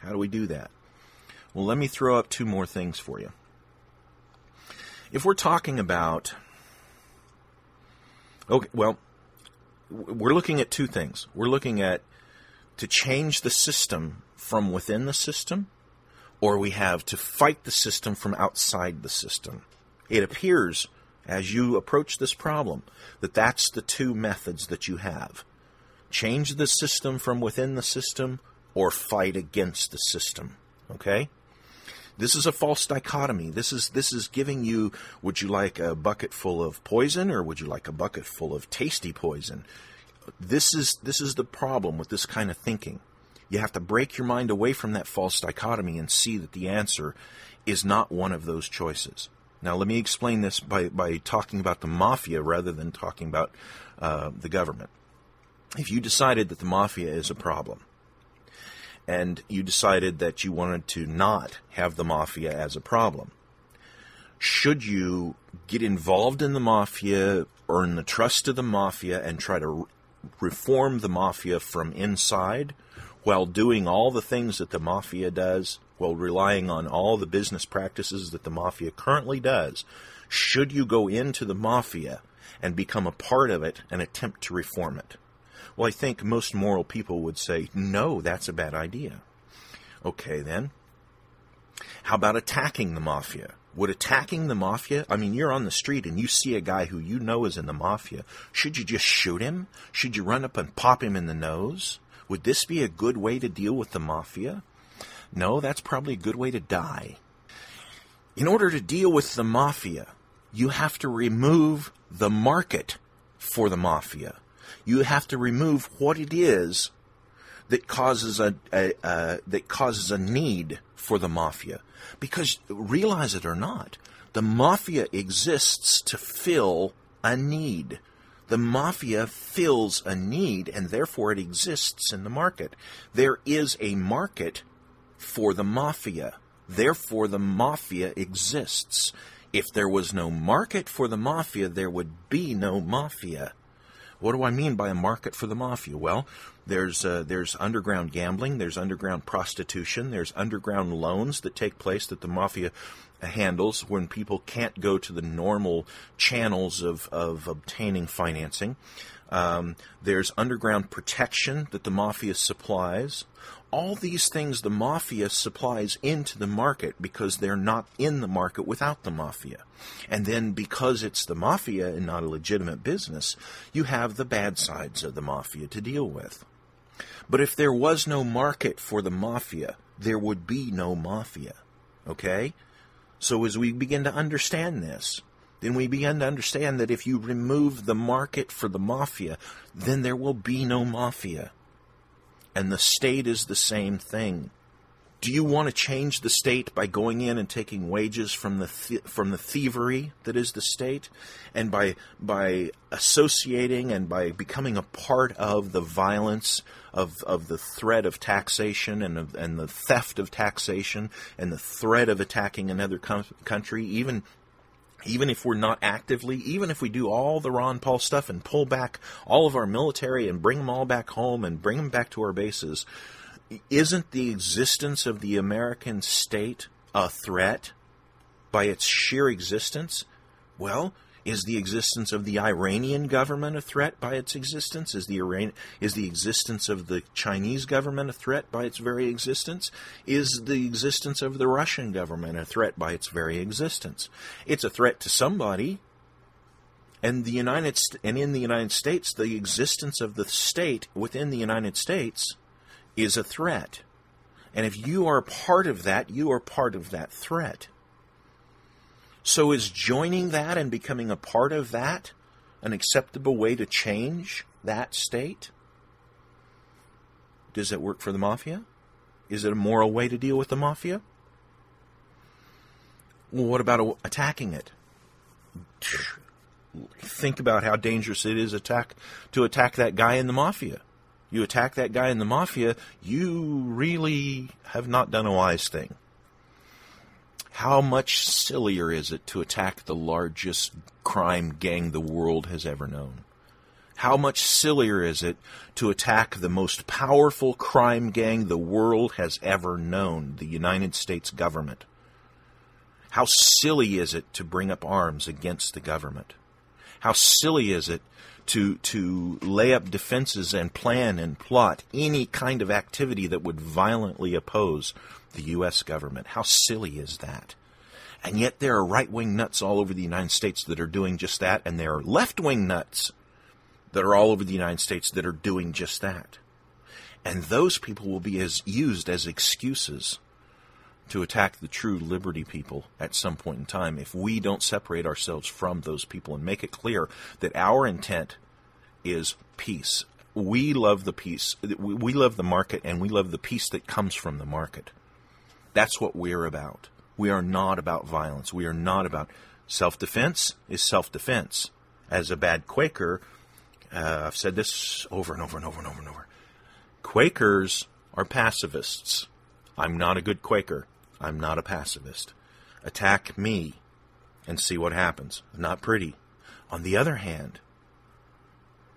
How do we do that? Well, let me throw up two more things for you. If we're talking about, okay, well, we're looking at two things. We're looking at to change the system from within the system, or we have to fight the system from outside the system. It appears, as you approach this problem, that that's the two methods that you have change the system from within the system or fight against the system. Okay? This is a false dichotomy. This is this is giving you would you like a bucket full of poison or would you like a bucket full of tasty poison? This is this is the problem with this kind of thinking. You have to break your mind away from that false dichotomy and see that the answer is not one of those choices. Now, let me explain this by, by talking about the mafia rather than talking about uh, the government if you decided that the mafia is a problem and you decided that you wanted to not have the mafia as a problem, should you get involved in the mafia, earn the trust of the mafia, and try to re- reform the mafia from inside while doing all the things that the mafia does, while relying on all the business practices that the mafia currently does? Should you go into the mafia and become a part of it and attempt to reform it? Well, I think most moral people would say, no, that's a bad idea. Okay, then. How about attacking the mafia? Would attacking the mafia, I mean, you're on the street and you see a guy who you know is in the mafia. Should you just shoot him? Should you run up and pop him in the nose? Would this be a good way to deal with the mafia? No, that's probably a good way to die. In order to deal with the mafia, you have to remove the market for the mafia you have to remove what it is that causes a, a, a, that causes a need for the mafia. Because realize it or not, the mafia exists to fill a need. The mafia fills a need and therefore it exists in the market. There is a market for the mafia. Therefore the mafia exists. If there was no market for the mafia, there would be no mafia. What do I mean by a market for the mafia? Well, there's uh, there's underground gambling, there's underground prostitution, there's underground loans that take place that the mafia handles when people can't go to the normal channels of, of obtaining financing. Um, there's underground protection that the mafia supplies all these things the mafia supplies into the market because they're not in the market without the mafia. And then because it's the mafia and not a legitimate business, you have the bad sides of the mafia to deal with. But if there was no market for the mafia, there would be no mafia. Okay? So as we begin to understand this, then we begin to understand that if you remove the market for the mafia, then there will be no mafia and the state is the same thing. Do you want to change the state by going in and taking wages from the th- from the thievery that is the state, and by by associating and by becoming a part of the violence of, of the threat of taxation and of, and the theft of taxation and the threat of attacking another com- country, even even if we're not actively, even if we do all the Ron Paul stuff and pull back all of our military and bring them all back home and bring them back to our bases, isn't the existence of the American state a threat by its sheer existence? Well, Is the existence of the Iranian government a threat by its existence? Is the Iran- is the existence of the Chinese government a threat by its very existence? Is the existence of the Russian government a threat by its very existence? It's a threat to somebody. And the United St- and in the United States, the existence of the state within the United States is a threat. And if you are part of that, you are part of that threat. So is joining that and becoming a part of that an acceptable way to change that state? Does it work for the mafia? Is it a moral way to deal with the mafia? Well, what about attacking it? Think about how dangerous it is attack to attack that guy in the mafia. You attack that guy in the mafia, you really have not done a wise thing. How much sillier is it to attack the largest crime gang the world has ever known? How much sillier is it to attack the most powerful crime gang the world has ever known, the United States government? How silly is it to bring up arms against the government? How silly is it to to lay up defenses and plan and plot any kind of activity that would violently oppose the U.S. government. How silly is that? And yet there are right wing nuts all over the United States that are doing just that, and there are left wing nuts that are all over the United States that are doing just that. And those people will be as used as excuses to attack the true liberty people at some point in time if we don't separate ourselves from those people and make it clear that our intent is peace. We love the peace. We love the market and we love the peace that comes from the market. That's what we're about. We are not about violence. We are not about self defense, is self defense. As a bad Quaker, uh, I've said this over and over and over and over and over. Quakers are pacifists. I'm not a good Quaker. I'm not a pacifist. Attack me and see what happens. Not pretty. On the other hand,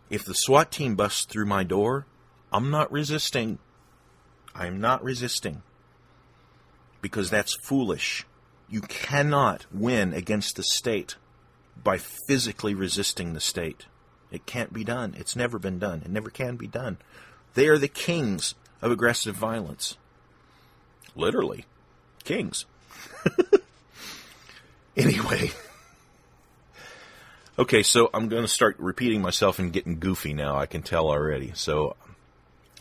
if the SWAT team busts through my door, I'm not resisting. I'm not resisting because that's foolish. You cannot win against the state by physically resisting the state. It can't be done. It's never been done. It never can be done. They are the kings of aggressive violence. Literally, kings. anyway. Okay, so I'm going to start repeating myself and getting goofy now. I can tell already. So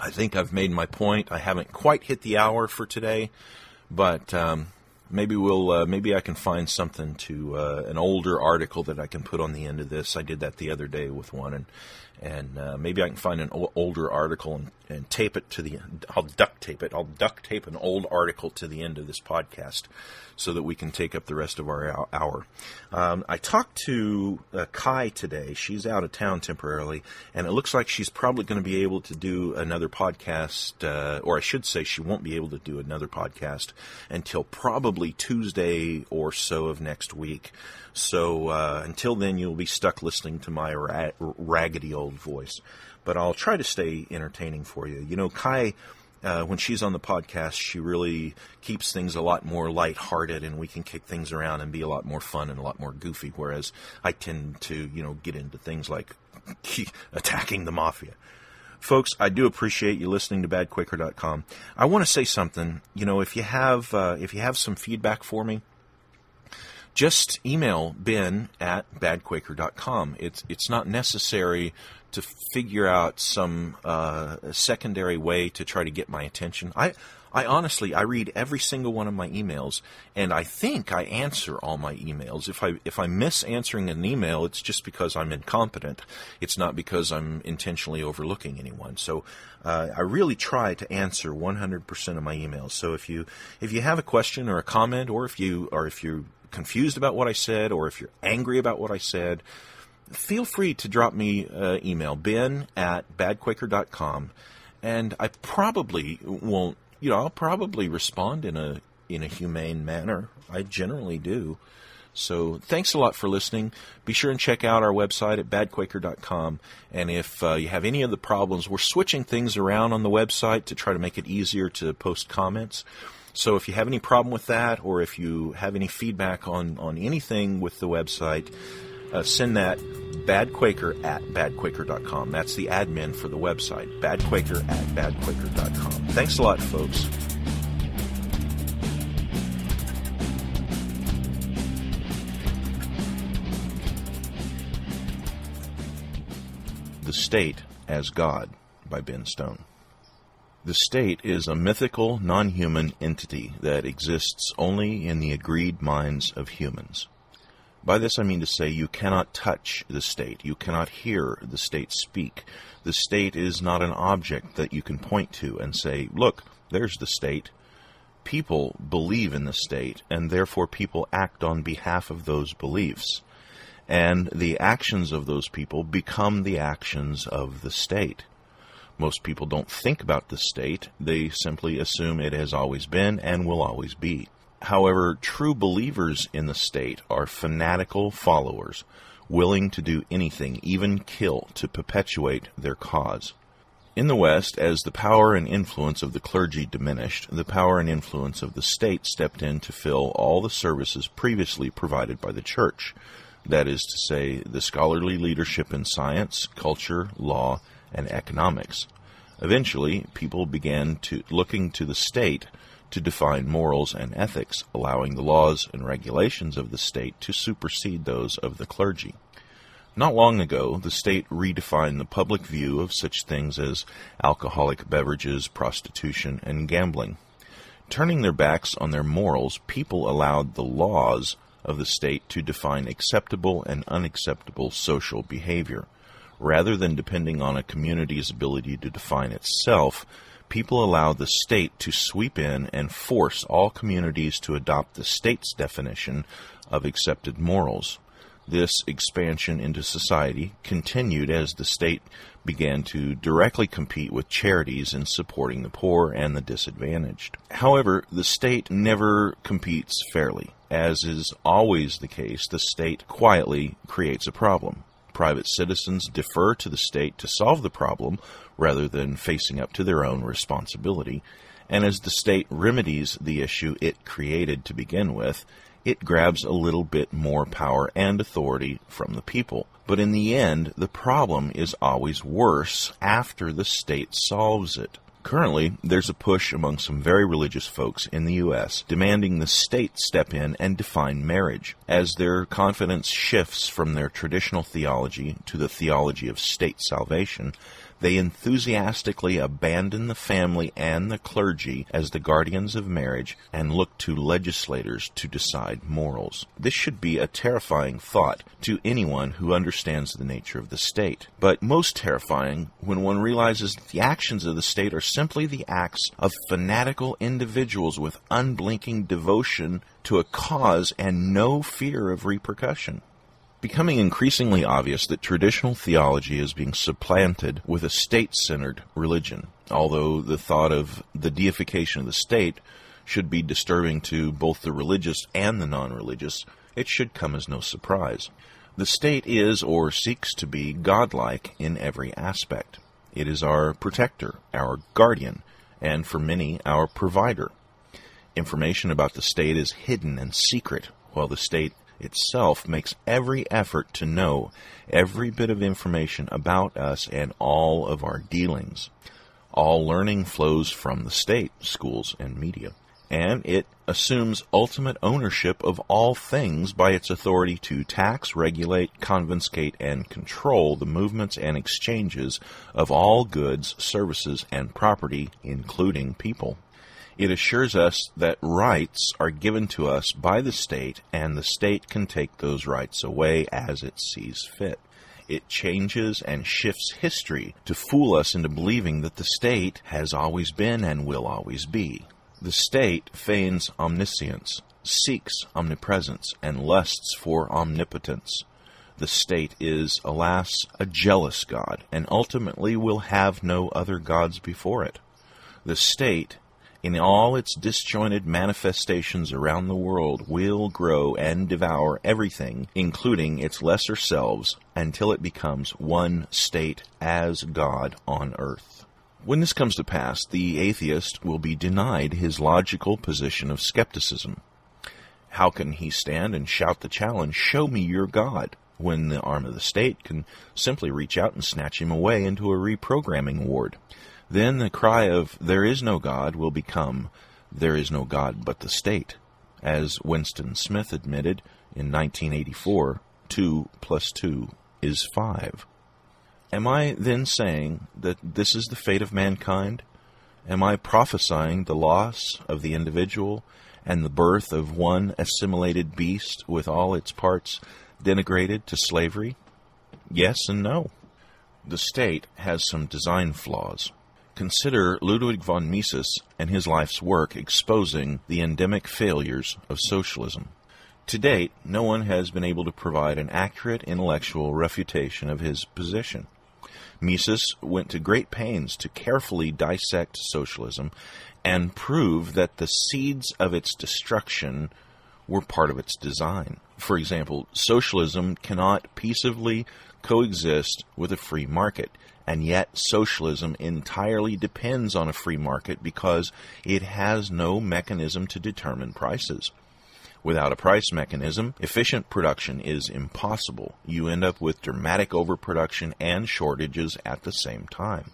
I think I've made my point. I haven't quite hit the hour for today. But um, maybe we'll uh, maybe I can find something to uh, an older article that I can put on the end of this. I did that the other day with one, and and uh, maybe I can find an o- older article and, and tape it to the. I'll duct tape it. I'll duct tape an old article to the end of this podcast, so that we can take up the rest of our hour. Um, I talked to uh, Kai today. She's out of town temporarily, and it looks like she's probably going to be able to do another podcast, uh, or I should say, she won't be able to do another podcast until probably Tuesday or so of next week. So uh, until then, you'll be stuck listening to my ra- raggedy old voice. But I'll try to stay entertaining for you. You know, Kai. Uh, when she's on the podcast, she really keeps things a lot more lighthearted, and we can kick things around and be a lot more fun and a lot more goofy. Whereas I tend to, you know, get into things like attacking the mafia. Folks, I do appreciate you listening to BadQuaker.com. I want to say something. You know, if you have uh, if you have some feedback for me, just email Ben at badquaker.com. It's it's not necessary to figure out some uh, secondary way to try to get my attention. I I honestly I read every single one of my emails, and I think I answer all my emails. If I if I miss answering an email, it's just because I'm incompetent. It's not because I'm intentionally overlooking anyone. So uh, I really try to answer 100% of my emails. So if you if you have a question or a comment, or if you or if you confused about what I said or if you're angry about what I said, feel free to drop me an email, ben at badquaker.com, and I probably won't, you know, I'll probably respond in a, in a humane manner. I generally do. So thanks a lot for listening. Be sure and check out our website at badquaker.com. And if uh, you have any of the problems, we're switching things around on the website to try to make it easier to post comments. So if you have any problem with that, or if you have any feedback on, on anything with the website, uh, send that badquaker at badquaker.com. That's the admin for the website, badquaker at badquaker.com. Thanks a lot, folks. The State as God by Ben Stone. The state is a mythical, non human entity that exists only in the agreed minds of humans. By this I mean to say you cannot touch the state, you cannot hear the state speak. The state is not an object that you can point to and say, look, there's the state. People believe in the state, and therefore people act on behalf of those beliefs. And the actions of those people become the actions of the state. Most people don't think about the state, they simply assume it has always been and will always be. However, true believers in the state are fanatical followers, willing to do anything, even kill, to perpetuate their cause. In the West, as the power and influence of the clergy diminished, the power and influence of the state stepped in to fill all the services previously provided by the church. That is to say, the scholarly leadership in science, culture, law, and economics. Eventually, people began to looking to the state to define morals and ethics, allowing the laws and regulations of the state to supersede those of the clergy. Not long ago, the state redefined the public view of such things as alcoholic beverages, prostitution, and gambling. Turning their backs on their morals, people allowed the laws of the state to define acceptable and unacceptable social behavior. Rather than depending on a community's ability to define itself, people allow the state to sweep in and force all communities to adopt the state's definition of accepted morals. This expansion into society continued as the state began to directly compete with charities in supporting the poor and the disadvantaged. However, the state never competes fairly. As is always the case, the state quietly creates a problem private citizens defer to the state to solve the problem rather than facing up to their own responsibility. And as the state remedies the issue it created to begin with, it grabs a little bit more power and authority from the people. But in the end, the problem is always worse after the state solves it. Currently, there's a push among some very religious folks in the U.S. demanding the state step in and define marriage. As their confidence shifts from their traditional theology to the theology of state salvation, they enthusiastically abandon the family and the clergy as the guardians of marriage and look to legislators to decide morals. This should be a terrifying thought to anyone who understands the nature of the state, but most terrifying when one realizes that the actions of the state are simply the acts of fanatical individuals with unblinking devotion to a cause and no fear of repercussion becoming increasingly obvious that traditional theology is being supplanted with a state centered religion, although the thought of the deification of the state should be disturbing to both the religious and the non religious, it should come as no surprise. The state is, or seeks to be, godlike in every aspect. It is our protector, our guardian, and for many, our provider. Information about the state is hidden and secret, while the state itself makes every effort to know every bit of information about us and all of our dealings. All learning flows from the state, schools, and media. And it assumes ultimate ownership of all things by its authority to tax, regulate, confiscate, and control the movements and exchanges of all goods, services, and property, including people. It assures us that rights are given to us by the state, and the state can take those rights away as it sees fit. It changes and shifts history to fool us into believing that the state has always been and will always be. The state feigns omniscience, seeks omnipresence, and lusts for omnipotence. The state is, alas, a jealous God, and ultimately will have no other gods before it. The state in all its disjointed manifestations around the world, will grow and devour everything, including its lesser selves, until it becomes one state as God on earth. When this comes to pass, the atheist will be denied his logical position of skepticism. How can he stand and shout the challenge, Show me your God? when the arm of the state can simply reach out and snatch him away into a reprogramming ward. Then the cry of, There is no God, will become, There is no God but the state. As Winston Smith admitted in 1984, 2 plus 2 is 5. Am I then saying that this is the fate of mankind? Am I prophesying the loss of the individual and the birth of one assimilated beast with all its parts denigrated to slavery? Yes and no. The state has some design flaws. Consider Ludwig von Mises and his life's work exposing the endemic failures of socialism. To date, no one has been able to provide an accurate intellectual refutation of his position. Mises went to great pains to carefully dissect socialism and prove that the seeds of its destruction were part of its design. For example, socialism cannot peaceably coexist with a free market, and yet socialism entirely depends on a free market because it has no mechanism to determine prices. Without a price mechanism, efficient production is impossible. You end up with dramatic overproduction and shortages at the same time.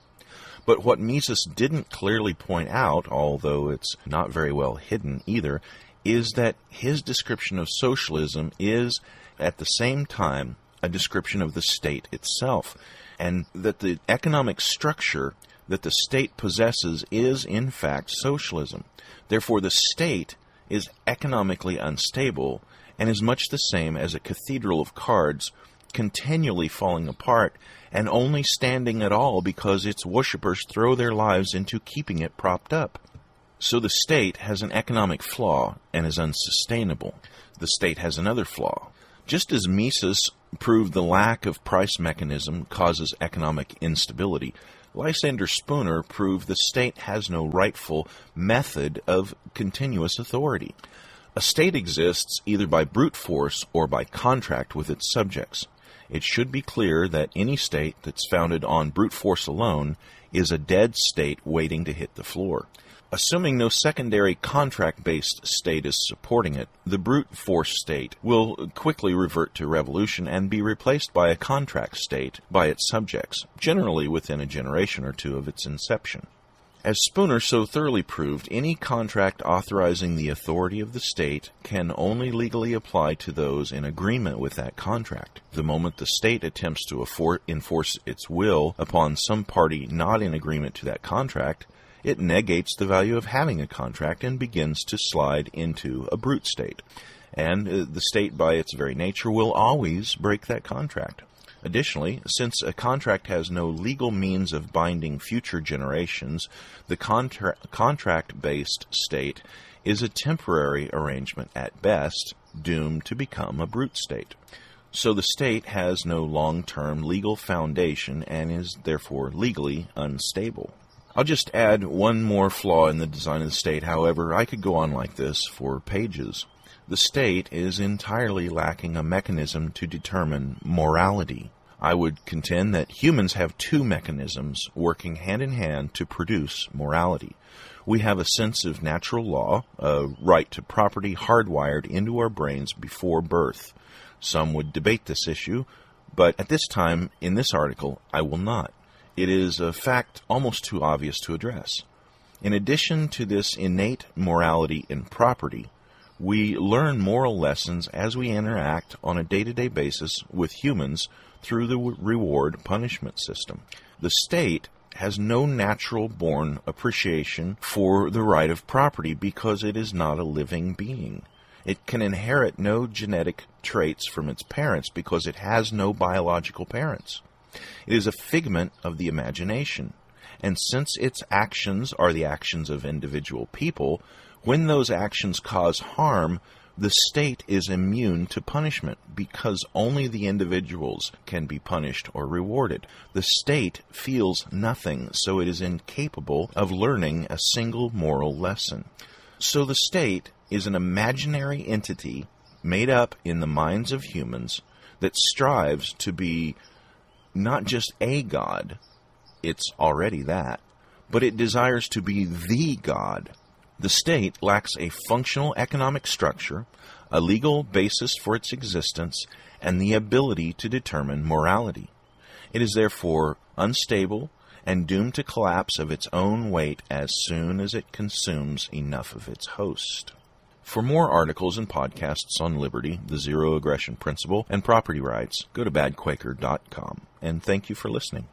But what Mises didn't clearly point out, although it's not very well hidden either, is that his description of socialism is at the same time a description of the state itself, and that the economic structure that the state possesses is in fact socialism. Therefore, the state is economically unstable and is much the same as a cathedral of cards continually falling apart and only standing at all because its worshippers throw their lives into keeping it propped up. So the state has an economic flaw and is unsustainable. The state has another flaw. Just as Mises proved the lack of price mechanism causes economic instability, Lysander Spooner proved the state has no rightful method of continuous authority. A state exists either by brute force or by contract with its subjects. It should be clear that any state that's founded on brute force alone is a dead state waiting to hit the floor. Assuming no secondary contract based state is supporting it, the brute force state will quickly revert to revolution and be replaced by a contract state by its subjects, generally within a generation or two of its inception. As Spooner so thoroughly proved, any contract authorizing the authority of the state can only legally apply to those in agreement with that contract. The moment the state attempts to enforce its will upon some party not in agreement to that contract, it negates the value of having a contract and begins to slide into a brute state. And uh, the state, by its very nature, will always break that contract. Additionally, since a contract has no legal means of binding future generations, the contra- contract based state is a temporary arrangement at best, doomed to become a brute state. So the state has no long term legal foundation and is therefore legally unstable. I'll just add one more flaw in the design of the state. However, I could go on like this for pages. The state is entirely lacking a mechanism to determine morality. I would contend that humans have two mechanisms working hand in hand to produce morality. We have a sense of natural law, a right to property hardwired into our brains before birth. Some would debate this issue, but at this time in this article, I will not it is a fact almost too obvious to address. In addition to this innate morality in property, we learn moral lessons as we interact on a day to day basis with humans through the reward punishment system. The state has no natural born appreciation for the right of property because it is not a living being. It can inherit no genetic traits from its parents because it has no biological parents. It is a figment of the imagination. And since its actions are the actions of individual people, when those actions cause harm, the state is immune to punishment because only the individuals can be punished or rewarded. The state feels nothing, so it is incapable of learning a single moral lesson. So the state is an imaginary entity made up in the minds of humans that strives to be not just a God, it's already that, but it desires to be the God, The state lacks a functional economic structure, a legal basis for its existence, and the ability to determine morality. It is therefore unstable and doomed to collapse of its own weight as soon as it consumes enough of its host. For more articles and podcasts on liberty, the zero aggression principle, and property rights, go to badquaker.com. And thank you for listening.